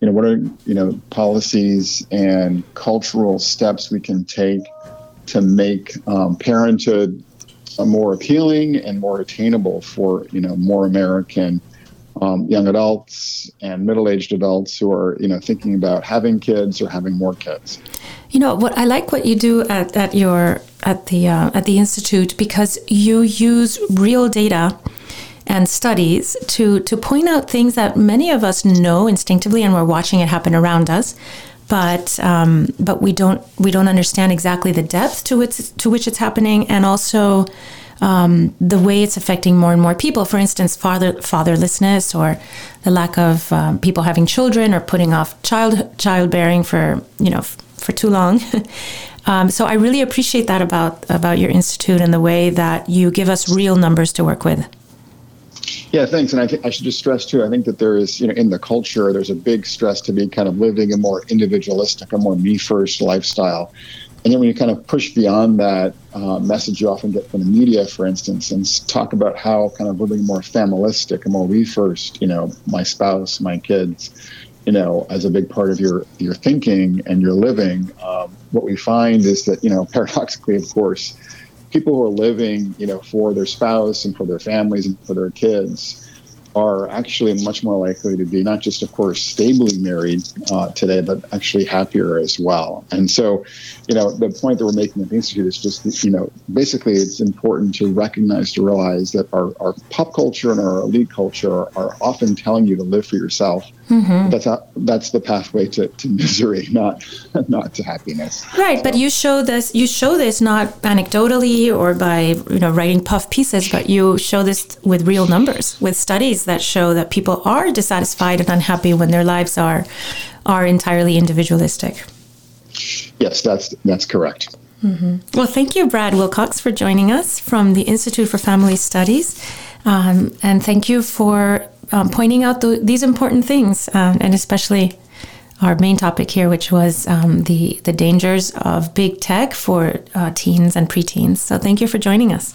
you know what are you know policies and cultural steps we can take to make um, parenthood more appealing and more attainable for you know more american um, young adults and middle-aged adults who are you know thinking about having kids or having more kids. You know what i like what you do at, at your at the uh, at the institute because you use real data and studies to to point out things that many of us know instinctively and we're watching it happen around us but um, but we don't we don't understand exactly the depth to which to which it's happening and also um, the way it's affecting more and more people. For instance, father fatherlessness or the lack of um, people having children or putting off child childbearing for you know f- for too long. um, so I really appreciate that about about your institute and the way that you give us real numbers to work with. Yeah, thanks. And I think I should just stress too. I think that there is, you know, in the culture, there's a big stress to be kind of living a more individualistic, a more me first lifestyle. And then when you kind of push beyond that uh, message you often get from the media, for instance, and talk about how kind of living more familistic and more we first, you know, my spouse, my kids, you know, as a big part of your your thinking and your living, um, what we find is that you know, paradoxically, of course, people who are living, you know, for their spouse and for their families and for their kids are actually much more likely to be not just, of course, stably married uh, today, but actually happier as well. And so, you know, the point that we're making at the Institute is just, you know, basically it's important to recognize, to realize that our, our pop culture and our elite culture are, are often telling you to live for yourself. Mm-hmm. That's that's the pathway to, to misery, not not to happiness. Right, so. but you show this you show this not anecdotally or by you know writing puff pieces, but you show this with real numbers, with studies that show that people are dissatisfied and unhappy when their lives are are entirely individualistic. Yes, that's that's correct. Mm-hmm. Well, thank you, Brad Wilcox, for joining us from the Institute for Family Studies. Um, and thank you for um, pointing out the, these important things, um, and especially our main topic here, which was um, the, the dangers of big tech for uh, teens and preteens. So thank you for joining us.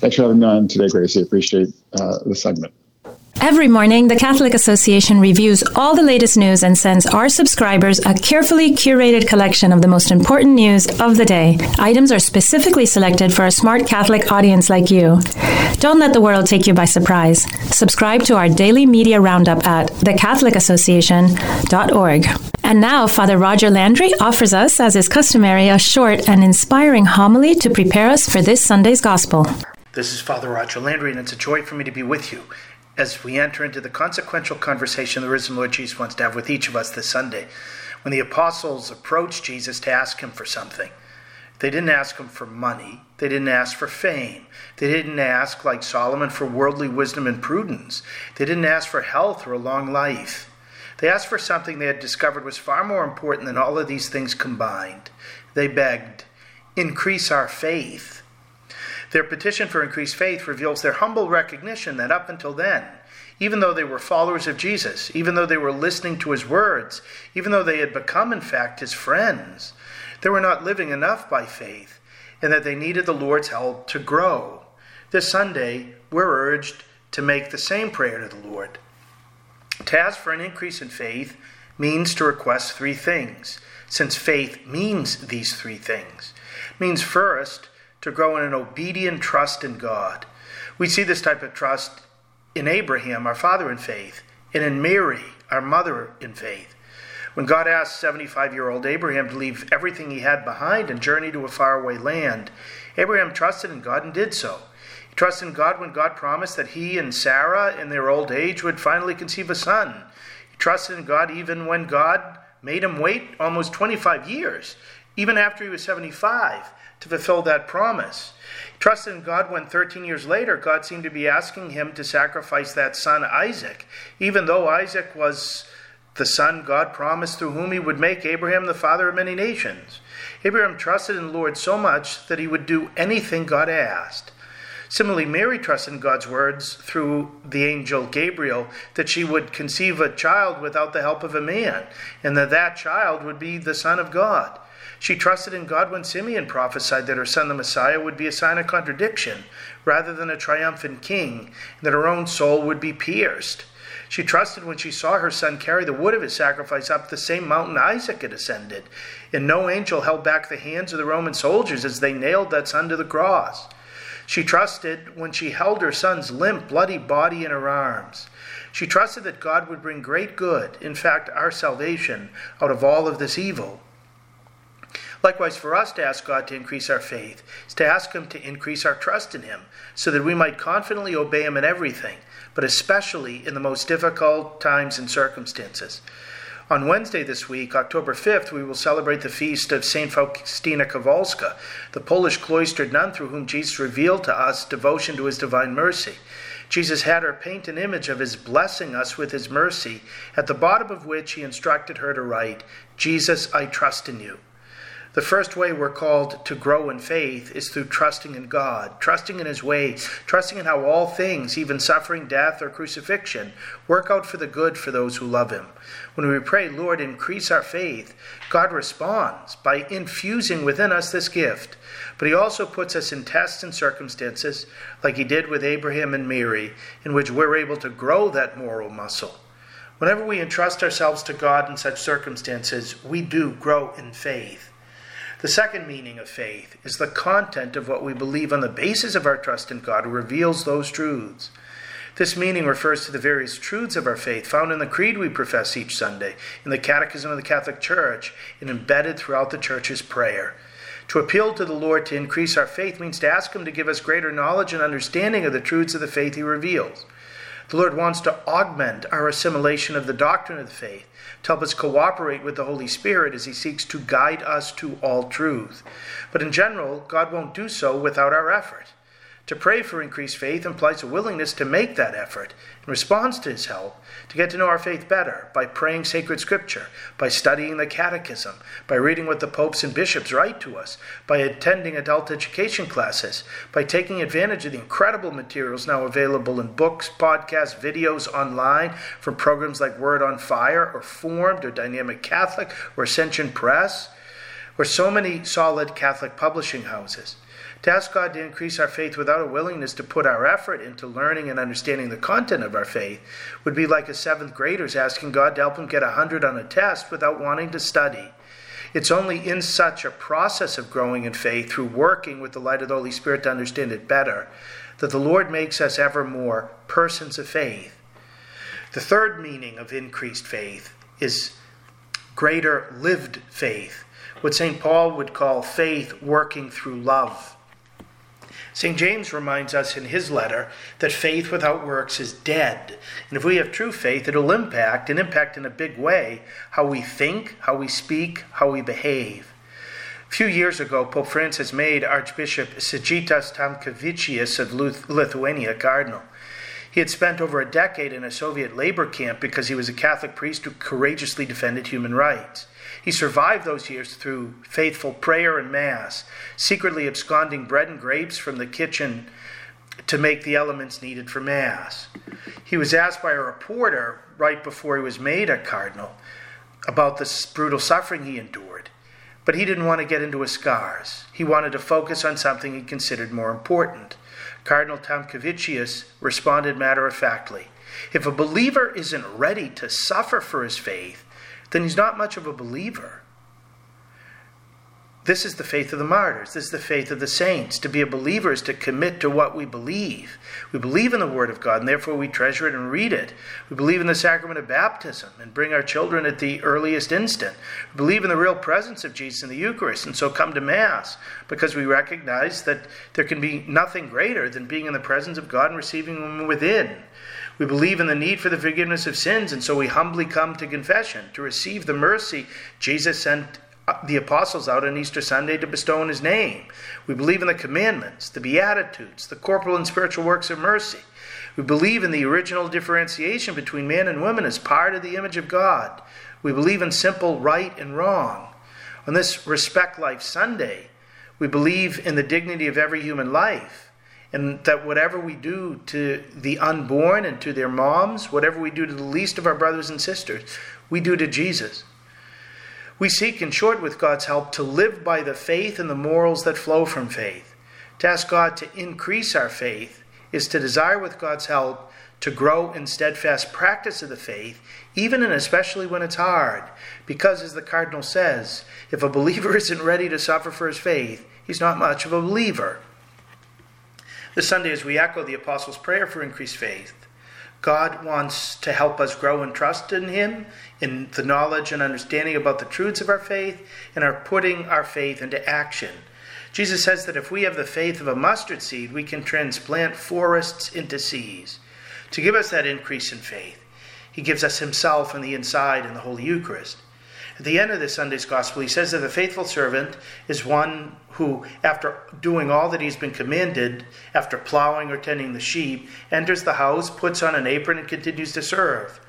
Thanks for having me on today, Grazie. Appreciate uh, the segment. Every morning, the Catholic Association reviews all the latest news and sends our subscribers a carefully curated collection of the most important news of the day. Items are specifically selected for a smart Catholic audience like you. Don't let the world take you by surprise. Subscribe to our daily media roundup at thecatholicassociation.org. And now, Father Roger Landry offers us, as is customary, a short and inspiring homily to prepare us for this Sunday's Gospel. This is Father Roger Landry, and it's a joy for me to be with you as we enter into the consequential conversation the risen Lord Jesus wants to have with each of us this Sunday. When the apostles approached Jesus to ask him for something, they didn't ask him for money. They didn't ask for fame. They didn't ask, like Solomon, for worldly wisdom and prudence. They didn't ask for health or a long life. They asked for something they had discovered was far more important than all of these things combined. They begged, Increase our faith. Their petition for increased faith reveals their humble recognition that up until then, even though they were followers of Jesus, even though they were listening to his words, even though they had become, in fact, his friends, they were not living enough by faith, and that they needed the Lord's help to grow. This Sunday, we're urged to make the same prayer to the Lord. To ask for an increase in faith means to request three things, since faith means these three things. It means first, to grow in an obedient trust in God. We see this type of trust in Abraham, our father in faith, and in Mary, our mother in faith. When God asked 75 year old Abraham to leave everything he had behind and journey to a faraway land, Abraham trusted in God and did so. He trusted in God when God promised that he and Sarah, in their old age, would finally conceive a son. He trusted in God even when God made him wait almost 25 years, even after he was 75 to fulfill that promise. He trusted in God when 13 years later, God seemed to be asking him to sacrifice that son Isaac, even though Isaac was the son God promised through whom he would make Abraham the father of many nations. Abraham trusted in the Lord so much that he would do anything God asked. Similarly, Mary trusted in God's words through the angel Gabriel that she would conceive a child without the help of a man, and that that child would be the Son of God. She trusted in God when Simeon prophesied that her son, the Messiah, would be a sign of contradiction rather than a triumphant king, and that her own soul would be pierced. She trusted when she saw her son carry the wood of his sacrifice up the same mountain Isaac had ascended, and no angel held back the hands of the Roman soldiers as they nailed that son to the cross. She trusted when she held her son's limp, bloody body in her arms. She trusted that God would bring great good, in fact, our salvation, out of all of this evil. Likewise, for us to ask God to increase our faith is to ask Him to increase our trust in Him, so that we might confidently obey Him in everything, but especially in the most difficult times and circumstances. On Wednesday this week, October 5th, we will celebrate the feast of St. Faustina Kowalska, the Polish cloistered nun through whom Jesus revealed to us devotion to his divine mercy. Jesus had her paint an image of his blessing us with his mercy, at the bottom of which he instructed her to write, Jesus, I trust in you. The first way we're called to grow in faith is through trusting in God, trusting in His ways, trusting in how all things, even suffering, death, or crucifixion, work out for the good for those who love Him. When we pray, Lord, increase our faith, God responds by infusing within us this gift. But He also puts us in tests and circumstances, like He did with Abraham and Mary, in which we're able to grow that moral muscle. Whenever we entrust ourselves to God in such circumstances, we do grow in faith. The second meaning of faith is the content of what we believe on the basis of our trust in God who reveals those truths. This meaning refers to the various truths of our faith found in the creed we profess each Sunday, in the Catechism of the Catholic Church, and embedded throughout the Church's prayer. To appeal to the Lord to increase our faith means to ask Him to give us greater knowledge and understanding of the truths of the faith He reveals. The Lord wants to augment our assimilation of the doctrine of the faith, to help us cooperate with the Holy Spirit as He seeks to guide us to all truth. But in general, God won't do so without our effort. To pray for increased faith implies a willingness to make that effort in response to His help, to get to know our faith better by praying sacred scripture, by studying the catechism, by reading what the popes and bishops write to us, by attending adult education classes, by taking advantage of the incredible materials now available in books, podcasts, videos, online from programs like Word on Fire or Formed or Dynamic Catholic or Ascension Press, or so many solid Catholic publishing houses. To ask God to increase our faith without a willingness to put our effort into learning and understanding the content of our faith would be like a seventh grader's asking God to help him get a 100 on a test without wanting to study. It's only in such a process of growing in faith, through working with the light of the Holy Spirit to understand it better, that the Lord makes us ever more persons of faith. The third meaning of increased faith is greater lived faith, what St. Paul would call faith working through love. St. James reminds us in his letter that faith without works is dead. And if we have true faith, it'll impact, and impact in a big way, how we think, how we speak, how we behave. A few years ago, Pope Francis made Archbishop Sigitas Tamkevičius of Lithuania cardinal. He had spent over a decade in a Soviet labor camp because he was a Catholic priest who courageously defended human rights. He survived those years through faithful prayer and Mass, secretly absconding bread and grapes from the kitchen to make the elements needed for Mass. He was asked by a reporter right before he was made a cardinal about the brutal suffering he endured, but he didn't want to get into his scars. He wanted to focus on something he considered more important. Cardinal Tamkevičius responded matter of factly If a believer isn't ready to suffer for his faith, then he's not much of a believer. This is the faith of the martyrs. This is the faith of the saints. To be a believer is to commit to what we believe. We believe in the Word of God, and therefore we treasure it and read it. We believe in the sacrament of baptism and bring our children at the earliest instant. We believe in the real presence of Jesus in the Eucharist, and so come to Mass because we recognize that there can be nothing greater than being in the presence of God and receiving Him within. We believe in the need for the forgiveness of sins, and so we humbly come to confession to receive the mercy Jesus sent uh, the apostles out on Easter Sunday to bestow in his name. We believe in the commandments, the beatitudes, the corporal and spiritual works of mercy. We believe in the original differentiation between man and woman as part of the image of God. We believe in simple right and wrong. On this Respect Life Sunday, we believe in the dignity of every human life and that whatever we do to the unborn and to their moms, whatever we do to the least of our brothers and sisters, we do to Jesus. We seek, in short, with God's help, to live by the faith and the morals that flow from faith. To ask God to increase our faith is to desire, with God's help, to grow in steadfast practice of the faith, even and especially when it's hard. Because, as the Cardinal says, if a believer isn't ready to suffer for his faith, he's not much of a believer. This Sunday, as we echo the Apostles' prayer for increased faith, God wants to help us grow in trust in Him, in the knowledge and understanding about the truths of our faith, and are putting our faith into action. Jesus says that if we have the faith of a mustard seed, we can transplant forests into seas. To give us that increase in faith, He gives us Himself on the inside in the Holy Eucharist. The end of this Sunday's Gospel, he says that the faithful servant is one who, after doing all that he's been commanded, after plowing or tending the sheep, enters the house, puts on an apron, and continues to serve.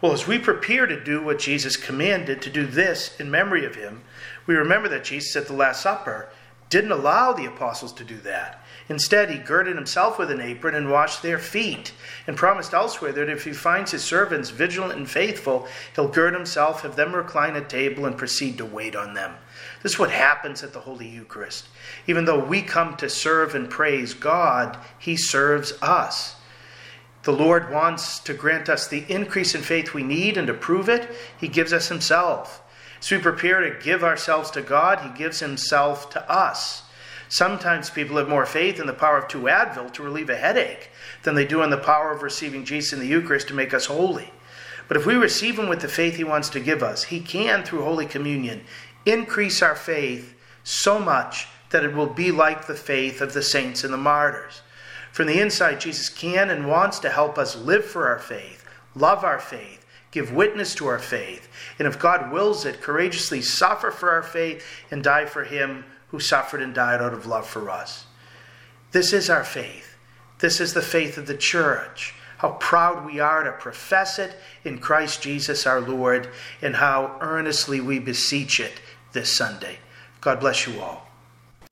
Well, as we prepare to do what Jesus commanded, to do this in memory of him, we remember that Jesus at the Last Supper didn't allow the apostles to do that. Instead, he girded himself with an apron and washed their feet, and promised elsewhere that if he finds his servants vigilant and faithful, he'll gird himself, have them recline at table, and proceed to wait on them. This is what happens at the Holy Eucharist. Even though we come to serve and praise God, he serves us. The Lord wants to grant us the increase in faith we need, and to prove it, he gives us himself. As we prepare to give ourselves to God, he gives himself to us. Sometimes people have more faith in the power of two Advil to relieve a headache than they do in the power of receiving Jesus in the Eucharist to make us holy. But if we receive Him with the faith He wants to give us, He can, through Holy Communion, increase our faith so much that it will be like the faith of the saints and the martyrs. From the inside, Jesus can and wants to help us live for our faith, love our faith, give witness to our faith, and if God wills it, courageously suffer for our faith and die for Him who suffered and died out of love for us. This is our faith. This is the faith of the church. How proud we are to profess it in Christ Jesus our Lord, and how earnestly we beseech it this Sunday. God bless you all.